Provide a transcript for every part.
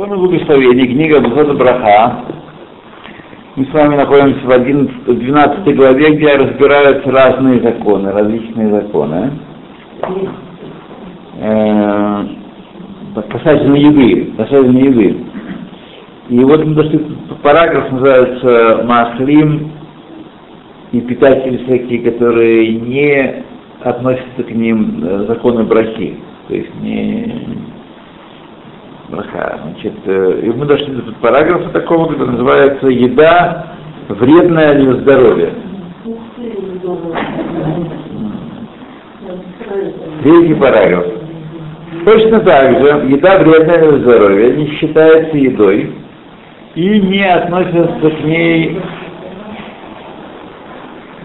Законы благословения, книга Бхота Браха. Мы с вами находимся в 11, 12 главе, где разбираются разные законы, различные законы. Э, касательно еды, касательно еды. И вот мы дошли, параграф называется Маслим и питатели всякие, которые не относятся к ним э, законы брахи. То есть не. Значит, э, и мы дошли до параграфа такого, который называется «Еда вредная для здоровья». Третий параграф. Точно так же, еда вредная для здоровья не считается едой и не относится к ней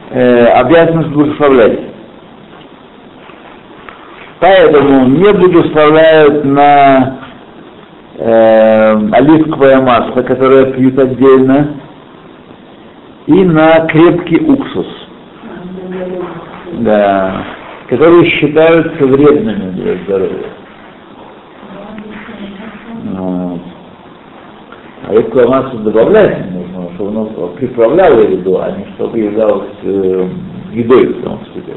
э, обязанность благословлять. Поэтому не благословляют на э, оливковое масло, которое пьют отдельно, и на крепкий уксус, да, которые считаются вредными для здоровья. А оливковое масло добавлять нужно, чтобы оно приправляло еду, а не чтобы являлось э, едой в том числе.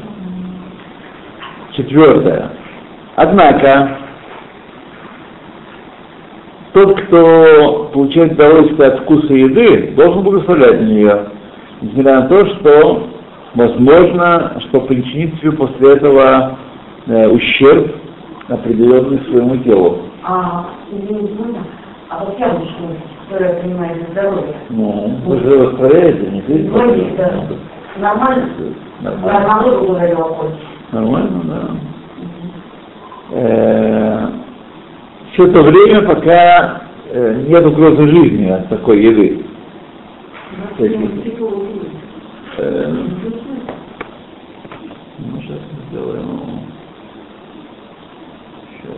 Четвертое. Однако, тот, кто получает удовольствие от вкуса еды, должен благословлять нее, несмотря на то, что возможно, что причинит себе после этого э, ущерб определенный своему телу. А, а вот яблочко, которое принимает здоровье. Ну, вы же растворяете, не видите? Вроде, да. Нормально? Нормально. Нормально, да. Все то время, пока э, нет угрозы жизни от такой еды. То есть, э, ну, сейчас мы сделаем. Сейчас.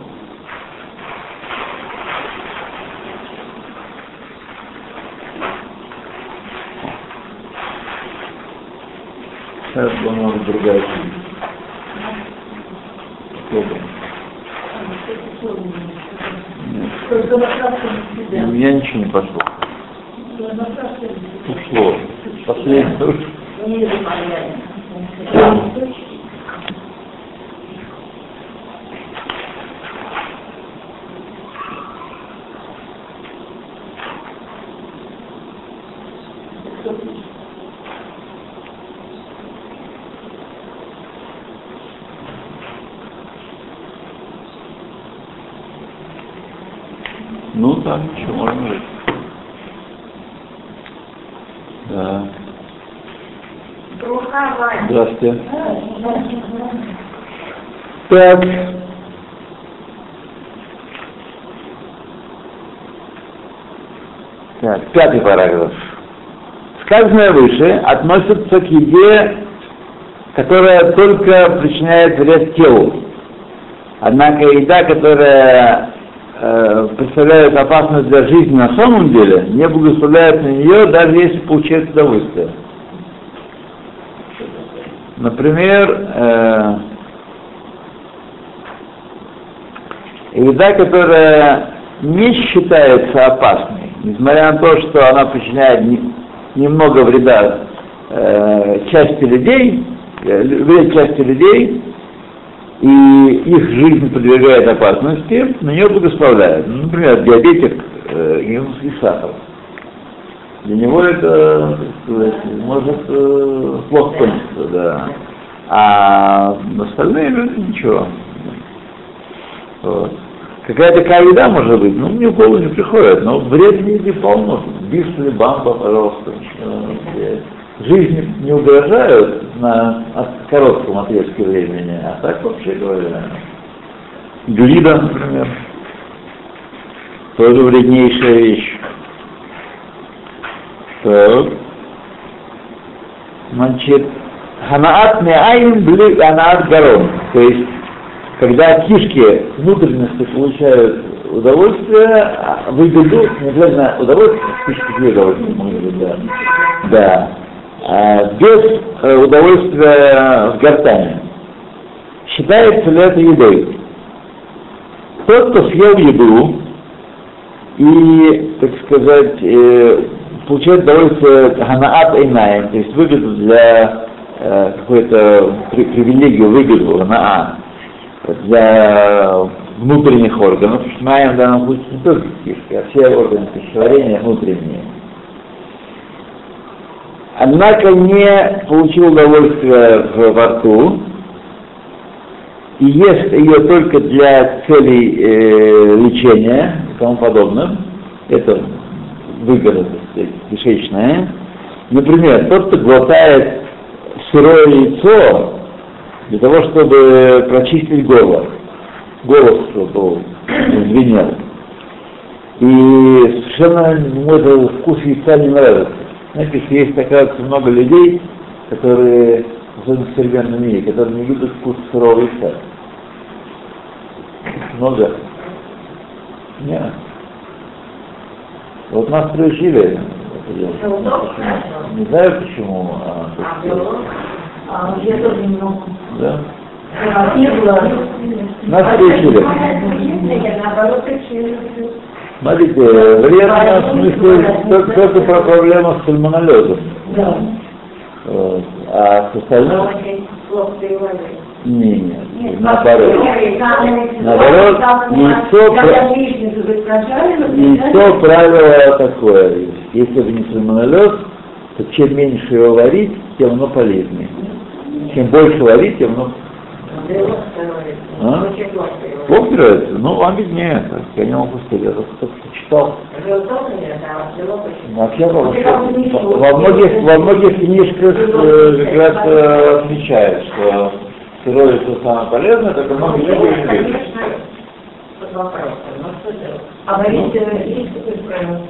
Сейчас у нас другая Добрый. Нет. У меня ничего не пошло. Ушло. Последнее ушло. Ну да, ничего, можно жить. Да. Здравствуйте. Так. Так, пятый параграф. Сказанное выше относится к еде, которая только причиняет вред телу. Однако еда, которая э, представляет опасность для жизни на самом деле, не благословляет на нее, даже если получает удовольствие. Например, э, еда, которая не считается опасной, несмотря на то, что она причиняет не, немного вреда э, части людей, э, вред части людей, и их жизнь подвергает опасности, на нее благословляют. Ну, например, диабетик э, и сахар. Для него это, может э, плохо кончиться, да. А остальные люди ничего. Вот. Какая такая еда может быть? Ну, мне в голову не приходит, но вред не полно. Бифли, бамба, пожалуйста. Жизни не угрожают на коротком отрезке времени, а так вообще говоря. Глида, например, тоже вреднейшая вещь. Так. Значит, ханаат меаин бли ханаат гарон. То есть, когда кишки внутренности получают удовольствие, а выйдут, не обязательно удовольствие, кишки две удовольствия, может быть, да. Да. А, без э, удовольствия в гортани. Считается ли это едой? Тот, кто съел еду, и, так сказать, э, получает удовольствие ганаат инаем, то есть выгоду для э, какой-то при, привилегию, выгоду ганаа для внутренних органов, потому что маем в данном случае не только кишки, а все органы пищеварения внутренние. Однако не получил удовольствия во рту и ест ее только для целей э, лечения и тому подобное. Это выгода, так кишечная. Например, тот, кто глотает сырое яйцо для того, чтобы прочистить горло, голос чтобы звенел. И совершенно ему этот вкус яйца не нравится. Знаете, есть такая много людей, которые, особенно в современном мире, которые не любят вкус сырого яйца. Много. Нет. Вот нас приучили. Не знаю почему. А, А, я тоже немного. да. А, не. Нас приучили. Я наоборот училась. Смотрите, вредно в смысле только, только про проблему с сальмонеллезом. Да. Вот. А с остальным не, нет, наоборот. Наоборот, яйцо, про- вы яйцо правило такое. Если бы не сальмонеллез, то чем меньше его варить, тем оно полезнее. Чем больше варить, тем оно А? плохо нравится. Ну, вам виднее, так, я не могу сказать, я только читал. Вообще, во, многих, во многих книжках э, как раз э, отмечают, что сырое все самое полезное, многие люди не любят. А варить есть такое правило?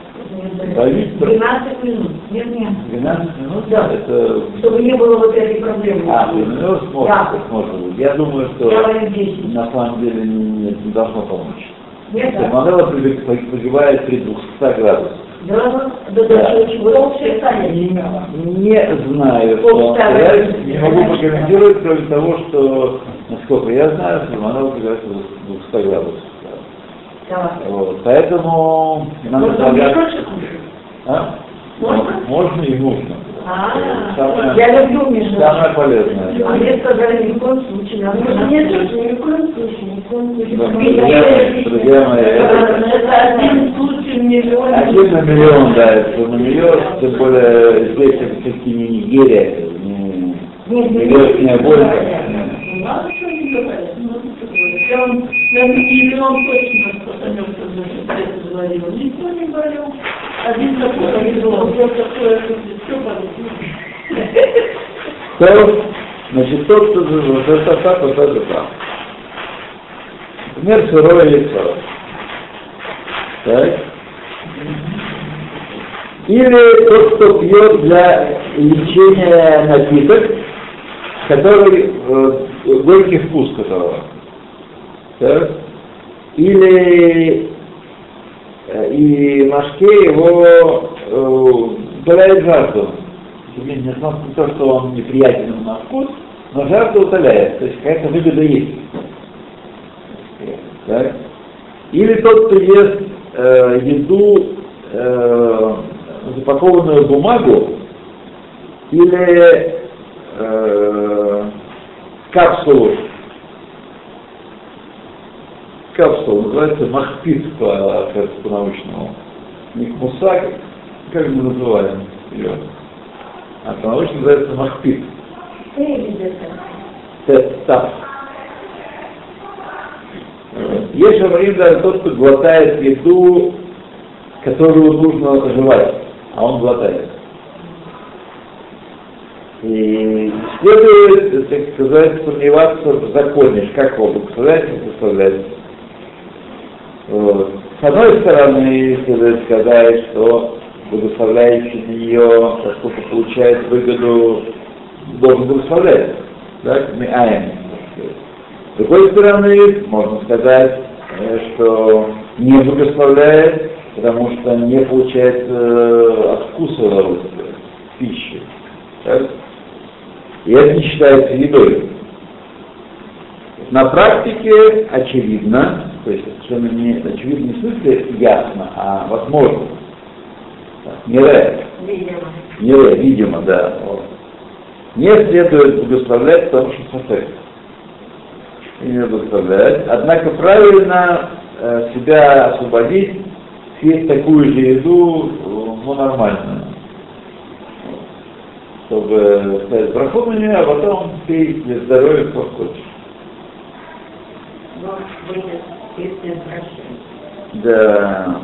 Варить? 12 минут. Нет, нет. 12 минут Да. это... Чтобы не было вот этой проблемы. А, ну, может, Да. может быть. Я думаю, Я что 10. на самом деле не, не должно помочь. Нет, да. Сальмонелла погибает при 200 градусах. Да, да, да, чего. Не знаю, что сказать, не могу прокомментировать, кроме того, что, насколько я знаю, сальмонелла погибает при 200 градусах. Вот. Поэтому надо Можно кушать? А? Можно? Можно и нужно. А, Самое- я люблю мешочек. Самое полезное. А мне сказали, ни в коем случае, надо Нет, ни в коем случае, ни в коем случае. Друзья- мои, это- Это один случай миллион. Один на миллион, да, это на миллион, тем более здесь это все-таки не Нигерия, это не, Нет, не не верхняя боль. Надо что не говорить, надо что говорить. Я я миллион точно распространен, когда это говорил. Никто не говорил. Один такой, один другой, такое, все болит. То, значит, тот, кто вот это так, вот это так. Например, сырое яйцо. Так. Или тот, кто пьет для лечения напиток, который, э, горький вкус которого. Так. Или э, и Машке его э, утоляет жажду. Тебе не то, что он неприятен на вкус, но жажда утоляет, то есть какая-то выгода есть. Так? Или тот, кто ест э, еду, э, запакованную в бумагу, или э, капсулу, капсулу, называется махпит по, по-научному. Не мусак, как мы называем ее? А по-научному называется махпит. Тестап. Есть говорим даже тот, кто глотает еду, которую нужно жевать, а он глотает. И следует, так сказать, сомневаться в законе, как его благословлять и благословлять. Вот. С одной стороны, следует сказать, что благословляющий нее, поскольку получает выгоду, должен благословлять. Так, мы аем. С другой стороны, можно сказать, э, что не благословляет, потому что не получает э, от удовольствия, пищи. Так? И это не считается едой. На практике очевидно, то есть совершенно не очевидно не в смысле ясно, а возможно. Не ре, Видимо. не ре, видимо, да. вот. Не следует благословлять, потому что сафек. И не благословлять. Однако правильно э, себя освободить, съесть такую же еду, ну, нормальную. Вот. Чтобы сказать браху на нее, а потом пей для здоровья, кто хочешь. Но будет если прощение. Да.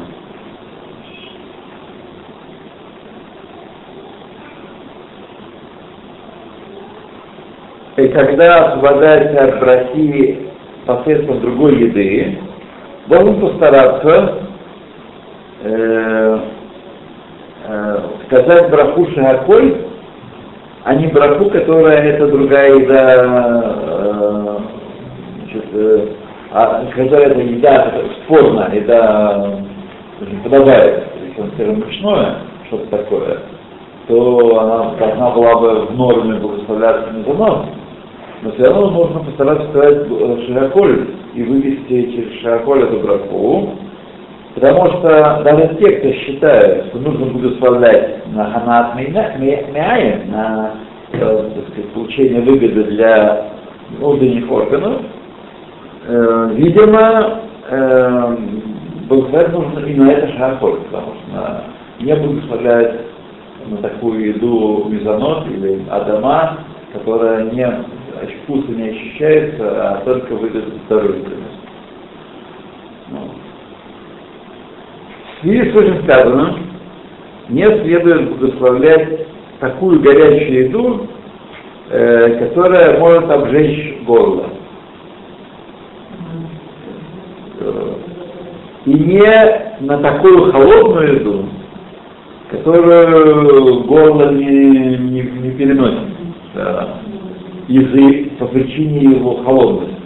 И когда освобождается от брахи посредством другой еды, должен постараться э, э, сказать браху шагаколь, а не браху, которая это другая еда, э, значит, э, а когда эта еда еда очень подобает, если он скажем, ручное, что-то такое, то она должна была бы в норме благословляться не занос, но все равно нужно постараться сказать э, широколь и вывести через широколь эту графу, потому что даже те, кто считают, что нужно благословлять на ханат мяем, на э, так сказать, получение выгоды для внутренних органов, Э, видимо, э, благословлять нужно и на это шархоль, потому что не благословляет на такую еду мезонот или адама, которая не вкуса не ощущается, а только выглядит здоровье. Ну. В связи с не следует благословлять такую горячую еду, э, которая может обжечь горло. И не на такую холодную еду, которую горло не, не, не переносит да, из-за по причине его холодности.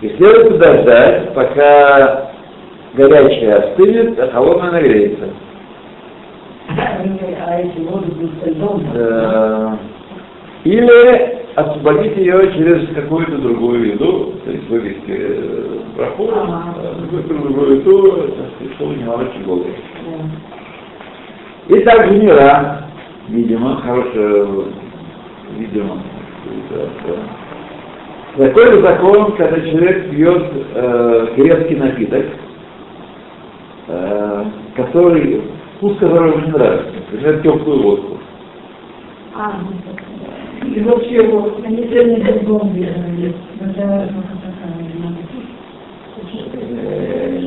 И следует подождать, пока горячее остынет, а холодное нагреется. А льдом? Э, Или освободить ее через какую-то другую еду, то есть вывести э, Ага. э, вывести другую еду, чтобы не морочить голову. И также мира, видимо, хорошая, видимо, такой же закон, когда человек пьет э, крепкий напиток, э, который, вкус которого не нравится, например, теплую водку. А, и вообще вот, они сегодня другом делали. Это Э,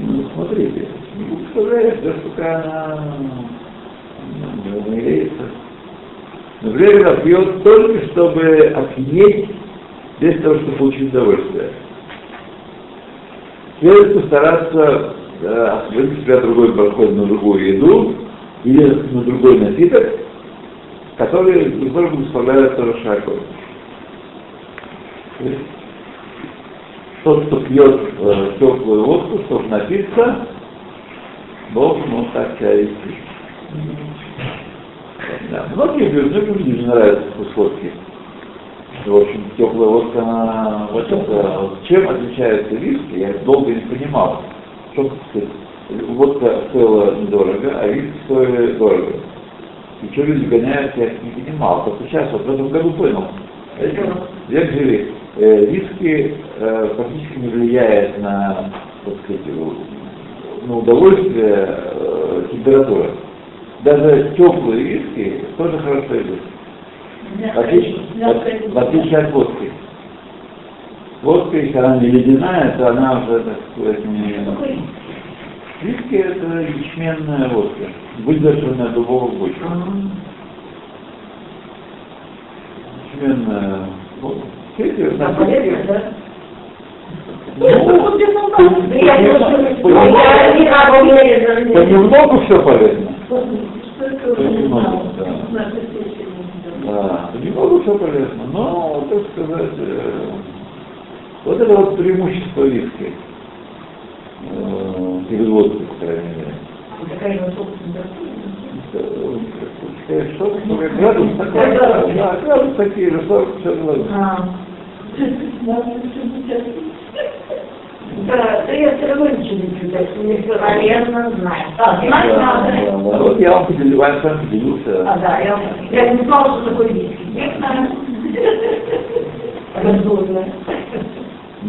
Ну, смотрите, не представляешь, да сколько она ну, нагреется. Например, она пьет только, чтобы опьянеть, без того, чтобы получить удовольствие. Следует постараться э, освободить себя другой подход на другую еду или на другой напиток, который, который доставляет тоже шагой. То есть тот, кто пьет э, теплую водку, чтобы напиться, должен вот так себя. Да. Многим людям, многим не нравится вкус водки. В общем, теплая водка, она, вот это, чем отличается виски, я долго не понимал. Что, водка стоила недорого, а виски стоили дорого. И что люди гоняют, я не понимал. Только сейчас, вот в этом году понял. Век живи. Э, виски э, практически не влияет на, так сказать, у- на удовольствие э, температура. Даже теплые виски тоже хорошо идут. В отличие, в- в отличие от водки. Водка, если она не ледяная, то она уже, так сказать, не... Виски это ячменная водка, выдержанная дубовых бочках. Ячменная водка. Эти А напитки- полезно, да? Ну, понемногу-. Понемногу все полезно. Понемногу, да. Да, понемногу все полезно, но, так сказать, э, вот это вот преимущество виски. Э, перед водкой, по крайней мере. Градус такой, да, градус такие же, 40 все А, Да, да я все равно ничего не читаю, наверное знаю. А, знать Да, надо. да, да. Вот я вам поделю, вам сам поделился. А, да, я, я не знала, что такое виски. Раздольно.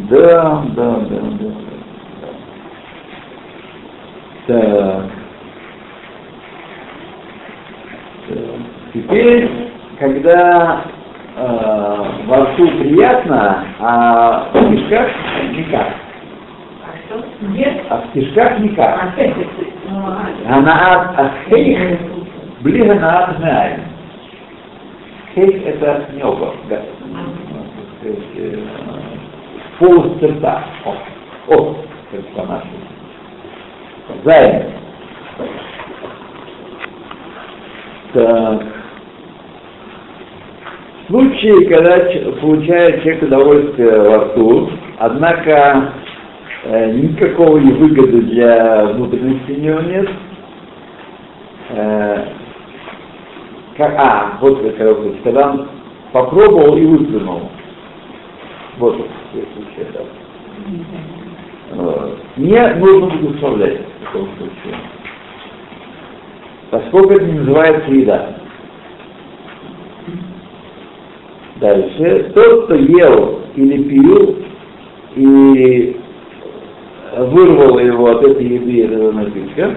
Да, да, да, да. Так. Так. Теперь, когда э, во рту приятно, а в кишках никак. А? А в кишках никак. А, а, Анаат ахейх, блига наат меай. Хейх это небо, да. То есть, э, полость рта. О, о, как по-нашему. Займ. Так. В случае, когда получает человек удовольствие во рту, однако э, никакого и выгоды для внутренности у него нет, э, как, а, вот раз, когда он попробовал и выплюнул. Вот случай, да. Э, Не нужно благословлять в таком случае. Поскольку это не называется еда. Дальше. Тот, кто ел или пил и вырвал его от этой еды и этого напитка,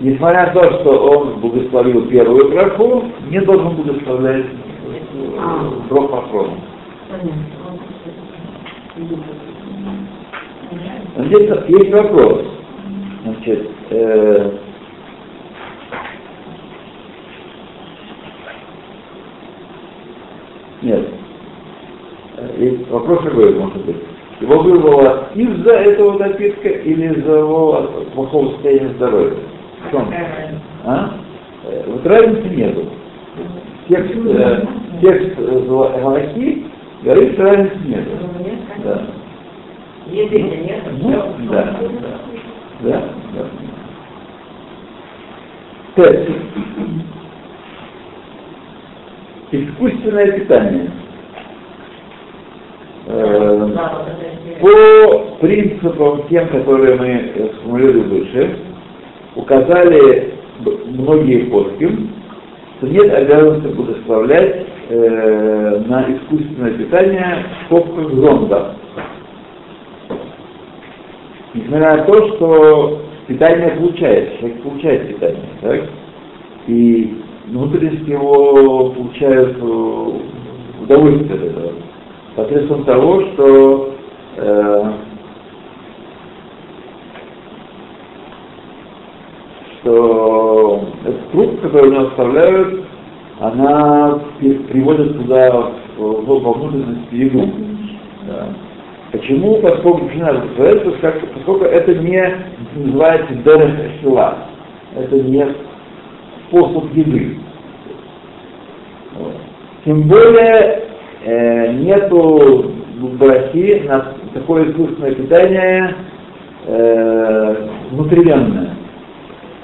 несмотря на то, что он благословил первую браху, не должен благословлять э, брох охрону. Здесь есть вопрос. Значит, э, нет. Есть вопрос какой может быть. Его вырвало из-за этого напитка или из-за его плохого состояния здоровья? В чем? А? Э, Вот разницы нету. Текст, э, текст Галахи говорит, что разницы нету. Да. Нет, Ну, да, да, да. Тест. Искусственное питание. Э, По принципам тем, которые мы сформулировали выше, указали многие подким, что нет обязанности благословлять э, на искусственное питание в скобках зонда. Несмотря на то, что питание получается, человек получает питание, так? И внутренности его получают э, удовольствие от этого. Посредством того, что э, что этот труп, который у него оставляют, она при- приводит туда во внутренность еду. Почему? Поскольку поскольку это не называется дерех села, это не способ еды. Вот. Тем более э, нету в России на такое искусственное питание э, внутривенное,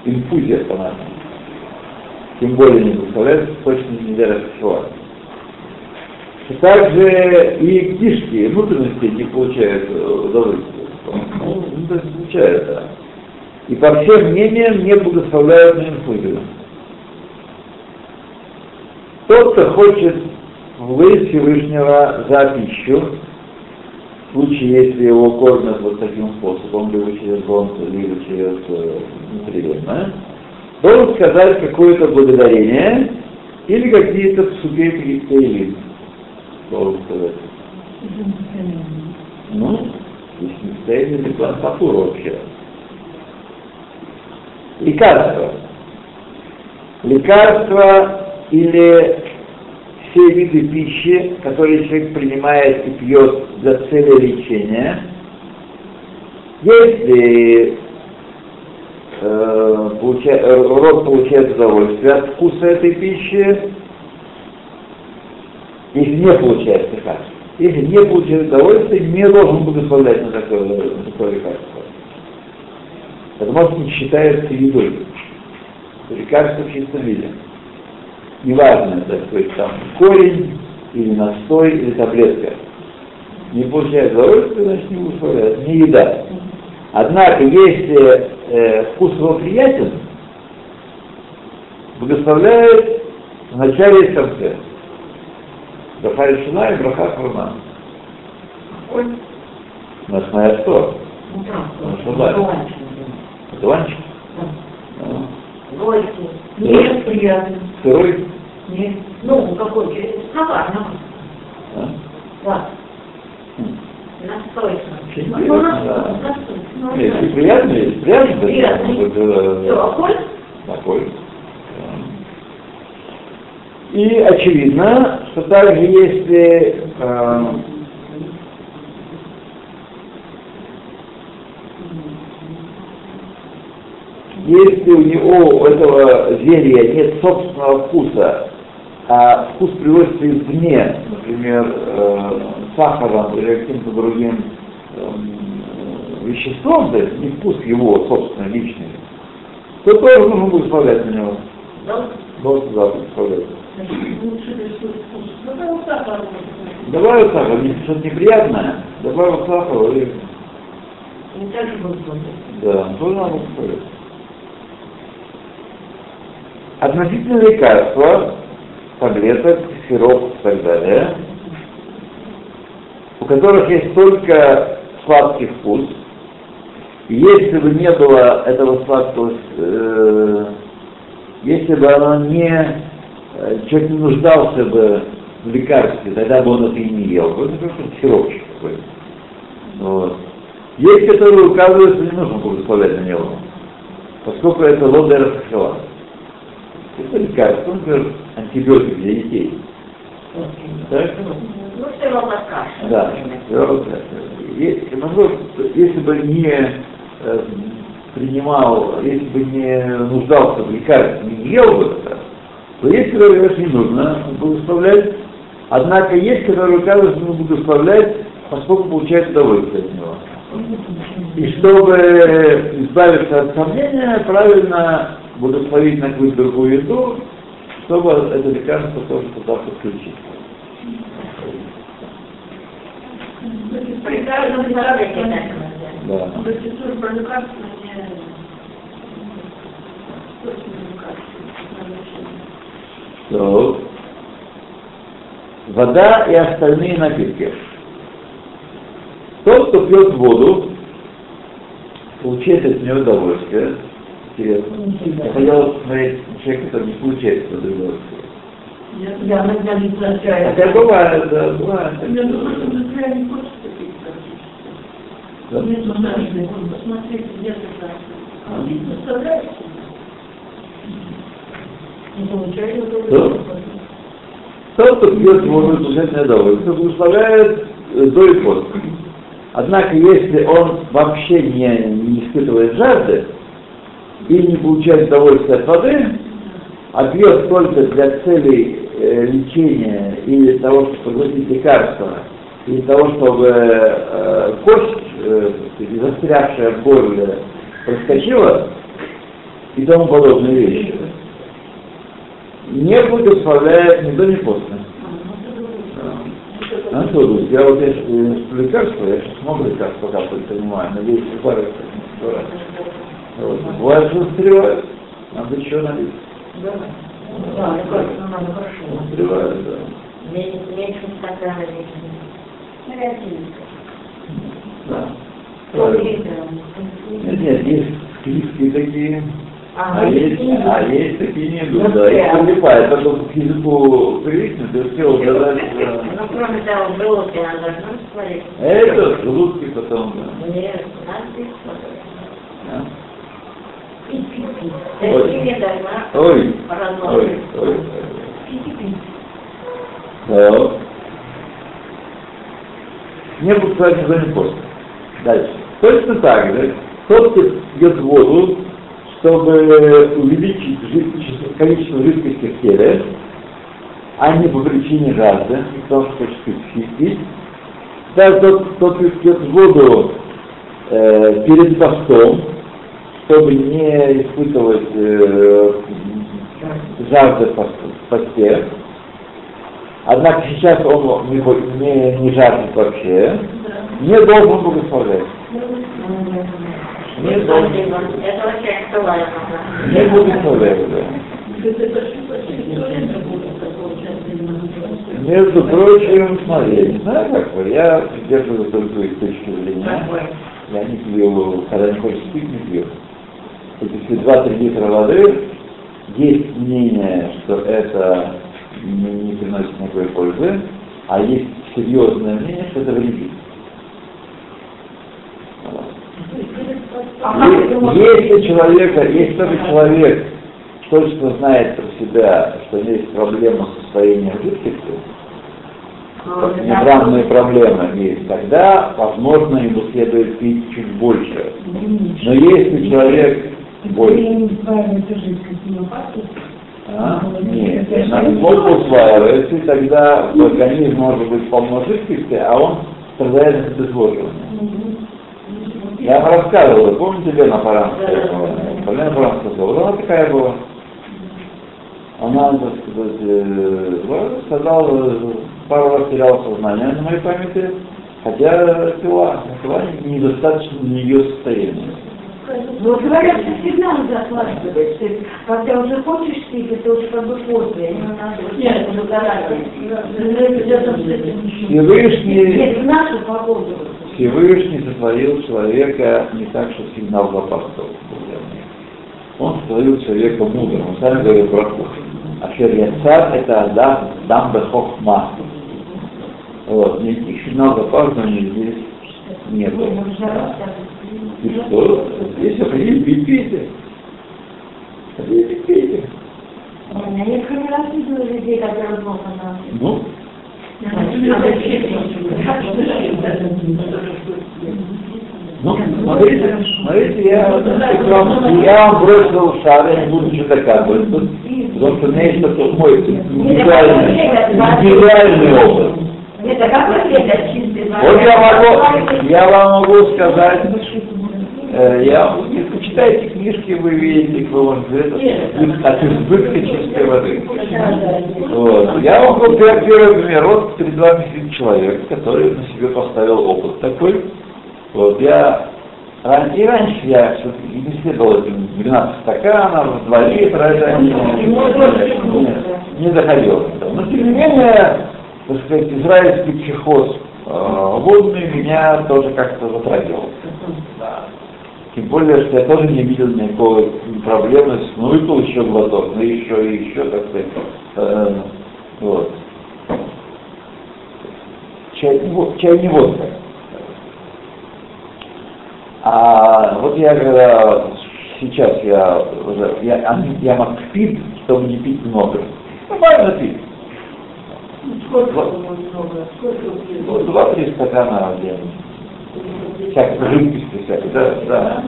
инфузия по-нашему. Тем более не представляется, точно не дерех села. Также и кишки, внутренности не получают э, удовольствия. Ну, ну, то есть получают, да. И по всем мнениям не благословляют на инфузию. Тот, кто хочет благодарить Всевышнего за пищу, в случае, если его кормят вот таким способом, либо через зонт, либо через э, внутривенно, должен сказать какое-то благодарение или какие-то псуки или должен сказать. Ну, если состояние для фатура вообще. Лекарства. Лекарства или все виды пищи, которые человек принимает и пьет для цели лечения, если э, получа- э, рот получает удовольствие от вкуса этой пищи, если не получает лекарство. Если не получает удовольствие, не должен благословлять на такое, на такое лекарство. Потому что не считается едой. Лекарство в чистом виде. Неважно, так сказать, там корень или настой, или таблетка, не получает удовольствия, значит не благословляет, не еда. Однако, если э, вкус его приятен, благословляет в начале и в конце. Браха решена и браха нас моя что? ну да, Ну, что да. Дуанчик. Дуванчик? Да. Горький. Нет, приятно. Сырой? Нет. Ну, какой? Коварно. А? Да. М. Настойка. Очень Ну, да. настой. Ну, да. если приятно, если приятно, то Приятный. это, э, Всё, а коль? такой. И очевидно, что также если э, если у него, у этого зелья нет собственного вкуса, а вкус приводится извне, например, э, сахаром или каким-то другим эм, веществом, то есть не вкус его собственный, личный, то тоже нужно благословлять на него. Да. Ну, да, вот. Добавил сахар, не- что-то неприятное, добавил сахар и Не так же да, тоже надо благословлять. Относительно лекарства, таблеток, сироп и так далее, у которых есть только сладкий вкус, и если бы не было этого сладкого, э, если бы оно не, человек не нуждался бы в лекарстве, тогда бы он это и не ел. Вот это просто сиропчик такой. Вот. Есть, которые указывают, что не нужно благословлять на него, поскольку это лодер хахала. Это лекарство, например, антибиотик для детей. Так? Ну, все равно каша. Да. Если, наоборот, если бы не э, принимал, если бы не нуждался в лекарстве, не ел бы это, то есть, которые говорят, не нужно благословлять, однако есть, указывают, что нужно благословлять, поскольку получает удовольствие от него. И чтобы избавиться от сомнения, правильно благословить на какую-то другую еду, чтобы это лекарство тоже туда подключить. Да. Лекарства. Так. Вода и остальные напитки. Тот, кто пьет воду, получает от нее удовольствие. Интересно. Я хотел посмотреть человека, который не получает это удовольствие. Я иногда не прощаю. Хотя бывает, да, бывает. Я думаю, что друзья не хочет таких практически. Да. Мне нужно посмотреть, где ты. А представляете? Не Удовольствия. Тот, кто пьет от нее удовольствие, благословляет э, до и после. Однако, если он вообще не, не испытывает жажды и не получает удовольствия от воды, а пьет только для целей э, лечения или того, чтобы проглотить лекарства, или того, чтобы э, кость, э, застрявшая в горле, проскочила, и тому подобные вещи, не благословляет ни до, ни после. А что тут? Я вот я э, что лекарства, я сейчас много лекарств пока принимаю, надеюсь, пару вот. Бывает, что застревает, надо еще налить. Да, лекарство надо хорошо. Застревает, да. Меньше меньше стакана лишнего. Да. Правильно. Нет, нет, есть списки такие, а, есть, а есть такие не идут, да, и прилипает, потом к языку привыкнет, и все, уже дальше, да. Ну, кроме того, в желудке она должна смотреть. Это желудки потом, да. Нет, надо смотреть. Да. Ой. Ой, ой, ой. Так. Не сказать никто не после. Дальше. Точно так же, тот, кто пьет воду, чтобы увеличить жид- количество жидкости в теле, а не по причине жажды, потому что хочет пить. Да, тот, тот, пьет воду э, перед постом, чтобы не испытывать э, жажды в пост- в посте, Однако сейчас он не, не, не жаждет вообще, не должен благословлять. Не должен. Это вообще актуально. Не благословляет, да. Между прочим, смотри, не знаю, как вы, я придерживаюсь только их точки зрения. Я не пью, когда не хочешь пить, не пью. Вот Если 2-3 литра воды, есть мнение, что это не, не приносит никакой пользы, а есть серьезное мнение, что это вредит. Если человека, если только человек точно знает про себя, что есть проблема с усвоением жидкости, мембранные проблемы есть, тогда, возможно, ему следует пить чуть больше. Но если человек больше, а? нет, она плохо усваивается, и тогда в организме может быть полно жидкости, а он страдает от обезвоживания. Я вам рассказывал, помните Лена Паранская? Лена Паранская была, вот она такая была. Она, так сказать, э, сказала, пару раз теряла сознание на моей памяти, хотя пила, пила недостаточно для ее состояния. Ну, говорят, что всегда надо откладывать. То есть, когда уже хочешь пить, это уже как бы после. Не надо Нет, уже с этим Всевышний, Нет, в нашу погоду. Всевышний сотворил человека не так, что сигнал в опасность. Он сотворил человека мудрым. Мы сами говорим про Ашер Яцар это Адам, Дам Бехохма. Вот, никаких сигналов запаздывания здесь нет. И что? Пить, пейте. Хотите пить, пейте. Я несколько раз видела людей, которые на Ну, ну, смотрите, смотрите, я, я вам бросил шар, я не буду ничего доказывать, потому что у меня есть только мой индивидуальный, индивидуальный опыт. Чистый? Вот я могу, я вам могу сказать, я, если почитаете книжки, вы видите, вы это, от избытка чистой воды. Вот. Я вам могу первый, первый пример. Вот перед вами сидит человек, который на себе поставил опыт такой. Вот я ран- и раньше я все-таки не следовал этим 12 стаканов, 2 литра, это не, не- не доходило. Но тем не менее, так сказать, израильский психоз э, водный меня тоже как-то затрагивал. Тем более, что я тоже не видел никакой проблемы, с- ну выпил еще глоток, ну еще и еще, так сказать. Э, вот. Чай, чай не водка. А вот я когда сейчас я уже, я, я макспид, чтобы не пить много. Пить. Сколько по-моему, много? Сколько Ну, пьют? Два-три стакана в день. Всякой жидкости всякой, да, да.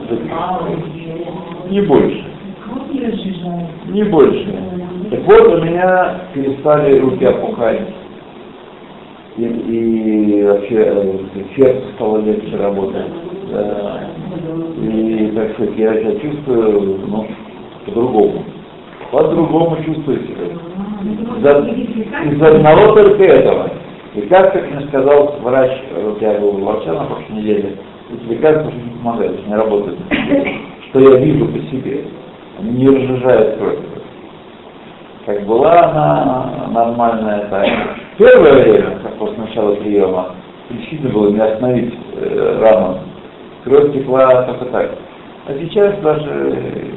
Не больше. Не больше. Так вот, у меня перестали руки опухать. И, и вообще э, сердце стало легче работать. Да. И, так сказать, я себя чувствую, ну, по-другому. По-другому чувствую себя. Из-за из одного только этого. И как, мне сказал врач, вот я был у врача на прошлой неделе, эти лекарства уже не помогают, не работают. Что я вижу по себе. Они не разжижают кровь. Как была она нормальная, так. Первое время, как после начала приема, причина было не остановить э, рану. Кровь текла только так. А сейчас даже э,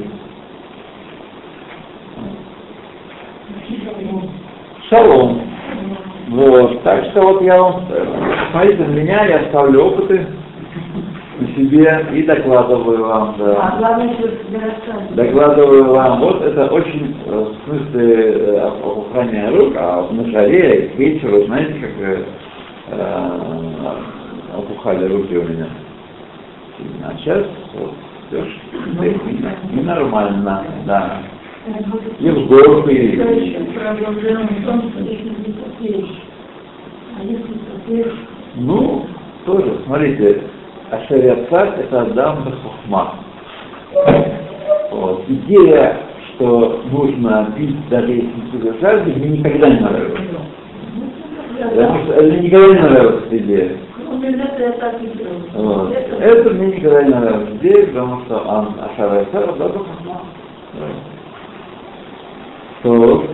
шалом. Вот. Так что вот я вам, э, смотрите на меня, я ставлю опыты на себе и докладываю вам. А Да. главное, что. Докладываю вам. Вот это очень э, в смысле э, опухания рук, а на жаре, к вечеру, знаете, как э, опухали руки у меня. А сейчас вот, всё ж и, и нормально, да. Горку, и, а Ну, тоже, смотрите, Ашариацар это Адам Бахухма. Вот. Идея, что нужно пить даже если не жажды, мне никогда не нравилась. Потому что это никогда не нравилась идея. Ну. Вот. Это- мне никогда не нравилась идея, потому что он Ашара и Сара, да, да, да. То.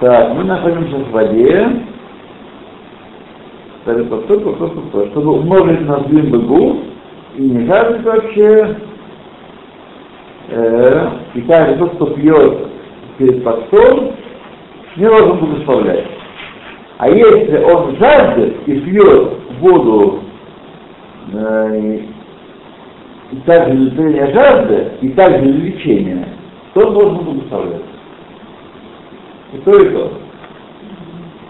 Так, мы находимся в воде. То, то, то, то. Чтобы умножить на длин быгу, и не жаждет вообще, э, и также тот, кто пьет перед постом, не должен благословлять. А если он жаждет и пьет воду э, и также для жажды, и также для лечения, то он должен благословлять. И то, и то.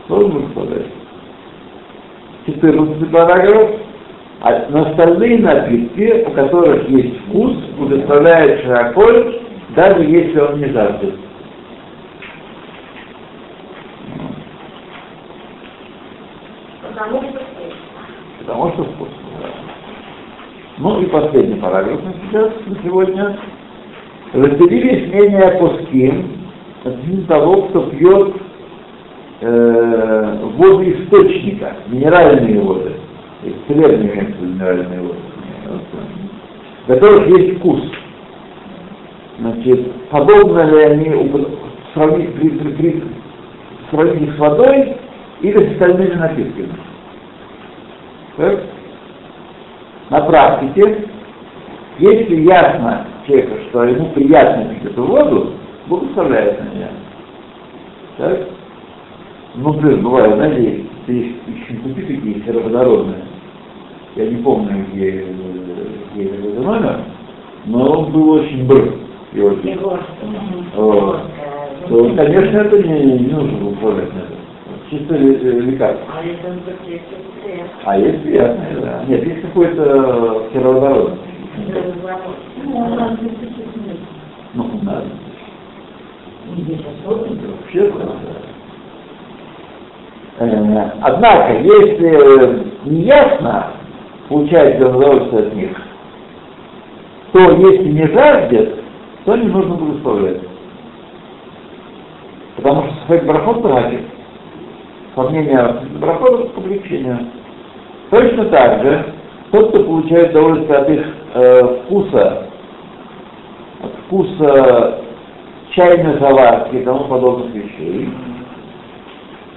Должен благословлять. 14 параграф. А на остальные напитки, у которых есть вкус, благословляет широко, даже если он не жаждет. Потому что Потому что вкусно. да. Ну и последний параграф на сейчас, на сегодня. Разделились мнения Пускин относительно того, кто пьет э, воду источника, минеральные воды, целебные имеются минеральные воды, в которых есть вкус. Значит, подобно ли они сравнить, при- при- при- сравнить с водой или с остальными напитками? Так? На практике, если ясно человеку, что ему приятно пить эту воду, благословляет на нее. Так? Ну, блин, бывает, знаете, есть купи такие сероводородные. Я не помню, где, э, где это номер, но он был очень бр. И очень. Егор. Вот. То, конечно, это не, не нужно благословлять на это. Чисто э, лекарство. А А есть приятное, да. Нет, есть какой-то сероводородный. Ну. Вообще, да. Э, Однако, если неясно получать удовольствие от них, то если не жаждет, то не нужно благословлять. Потому что своих брахот тратит. По мнению брахот к облегчению. Точно так же, тот, кто получает удовольствие от их э, вкуса, вкуса чайной заварки и тому подобных вещей,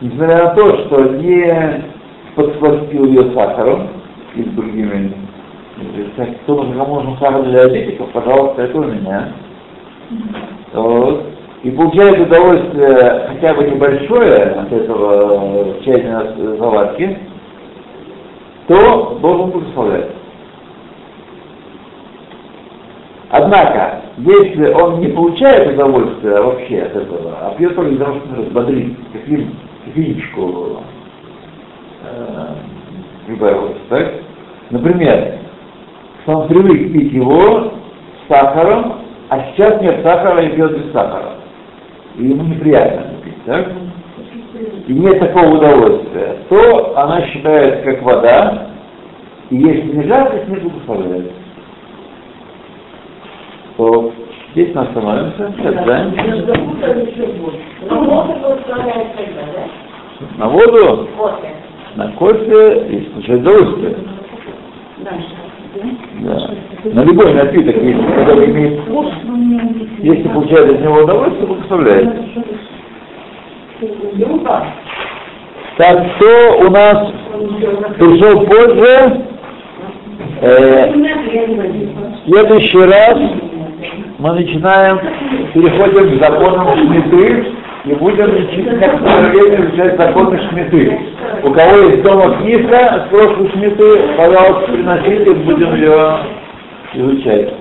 несмотря на то, что не подсластил ее сахаром и с другими, э, так, кто кому нужен сахар для диабетиков, пожалуйста, это у меня. Вот. И получает удовольствие хотя бы небольшое от этого э, чайной заварки, то должен благословлять. Однако, если он не получает удовольствия вообще от этого, а пьет только для того, чтобы разбодрить, кофеин, кофеинчику э, прибавилось, так? Например, что он привык пить его с сахаром, а сейчас нет сахара и пьет без сахара. И ему неприятно пить, так? И нет такого удовольствия, то она считается как вода, и если не жадность, не благословляется то здесь мы остановимся, да? на воду, Кофе. на кофе и получать удовольствие. Да. На любой напиток, если который имеет вкус, если получает от него удовольствие, благословляет. Так, кто у нас пришел позже, э, следующий раз мы начинаем, переходим к законам Шмиты и будем некоторое время изучать законы Шмиты. У кого есть дома книга с прошлой Шмиты, пожалуйста, приносите, будем ее изучать.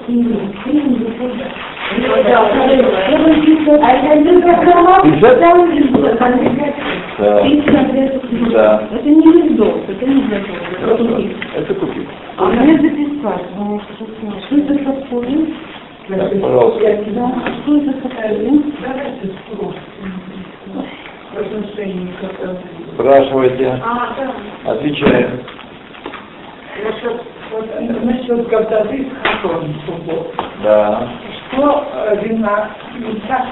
Да. Да. Это не ледок, это не. Хорошо. Это купить. А мне записать, что это такое? Так, пожалуйста. К этому. Спрашивайте, А, отвечаем. Насчет картоты с. Да. Что э, вина нельзя?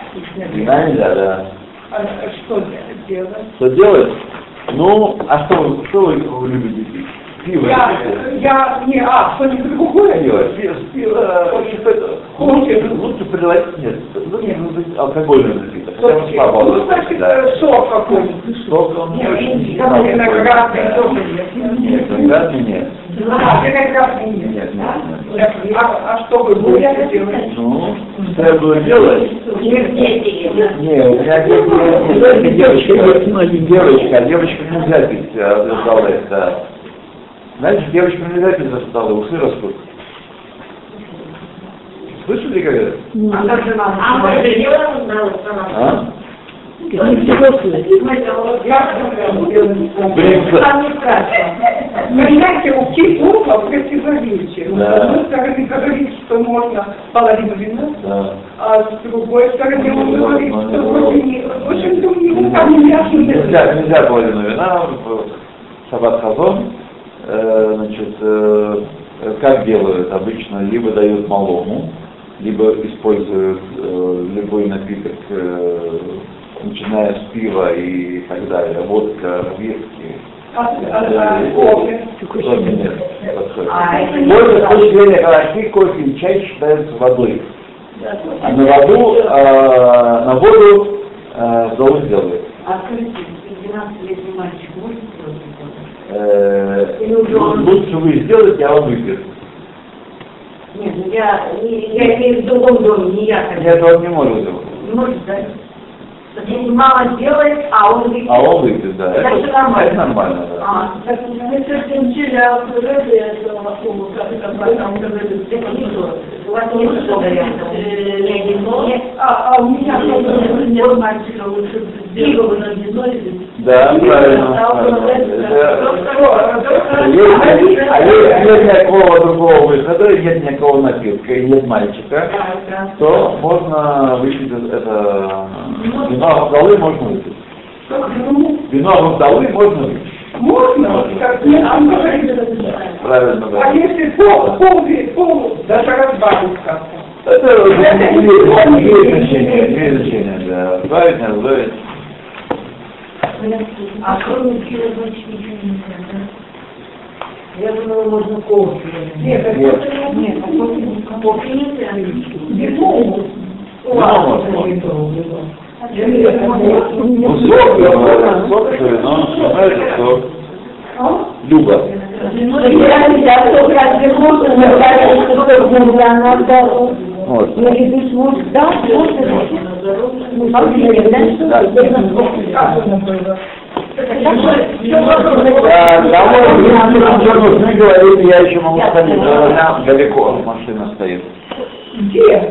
Вина нельзя, да. А что делать? Что делать? Ну, а что, что вы, вы любите пить? Пиво. Я, я, не, а, что-нибудь другое? Пиво. Пиво, пиво, лучше, лучше предлагать, нет, лучше быть алкогольный напиток. Ну, значит, э, сок какой-нибудь. Сок, он не очень Там виноградный тоже нет. Виноградный нет. А, виноградный нет. Нет, нет, нет. А, а что вы будете делать? Ну, что я буду делать? Не, у меня нет, девочка, есть девочка, а девочкам нельзя пить за столы, да. Знаете, девочкам нельзя пить столы, усы растут. Слышали, как это? А как же? А мы А? Там не страшно. Понимаете, у психологов противоречие. С Да. одной стороны говорит, что можно половину вина, Да. а с другой стороны он Ну, говорит, ну, что ну, вроде не... В общем-то, у него там Нельзя, нельзя. нельзя половину вина, шаббат хазон, значит, э, как делают обычно, либо дают малому, либо используют э, любой напиток, э, начиная с пива и так далее, водка, виски. А, а, а, кофе. А, с точки зрения галактики, кофе и чай считаются водой. А на воду, э, на воду э, золу сделают. А скажите, 12-летний мальчик может сделать это? Э, Или уже он- лучше вы сделаете, а он выпьет. Нет, я, не- я имею в другом доме, не я. Нет, он не может может, да? Если мама делает, а он выпьет. А он выпьет, да. Это всё нормально. Это нормально, да. А, Так, мы сегодня учили о Рэбе, это Макому, как это Рэбе, это не то. У вас нет такого варианта. Э, не. А, а у меня тоже нет мальчика лучше сделал на вино или... Да, правильно. Это- а если нет никакого другого выхода, и нет никакого напитка, и нет мальчика, то можно выпить это вино Авдалы можно выпить. Вино Авдалы можно выпить. Можно? Как нет, а Правильно, А да. если пол, пол, пол, даже разбавить как-то? Это имеет имеет значение, имеет значение, да. Правильно, разбавить. А кроме пива больше ничего нельзя, да? Я думала, можно кофе. Нет, это Нет. не- Нет, а кофе не кофе нельзя. Вино можно. Вино можно. Ну, сок, э, сок, это вино, знаете, сок. Люба. Я. Я смочь, да. Ну? Домой, если нужны говорить, я еще могу сходить, у меня далеко машина стоит. Где?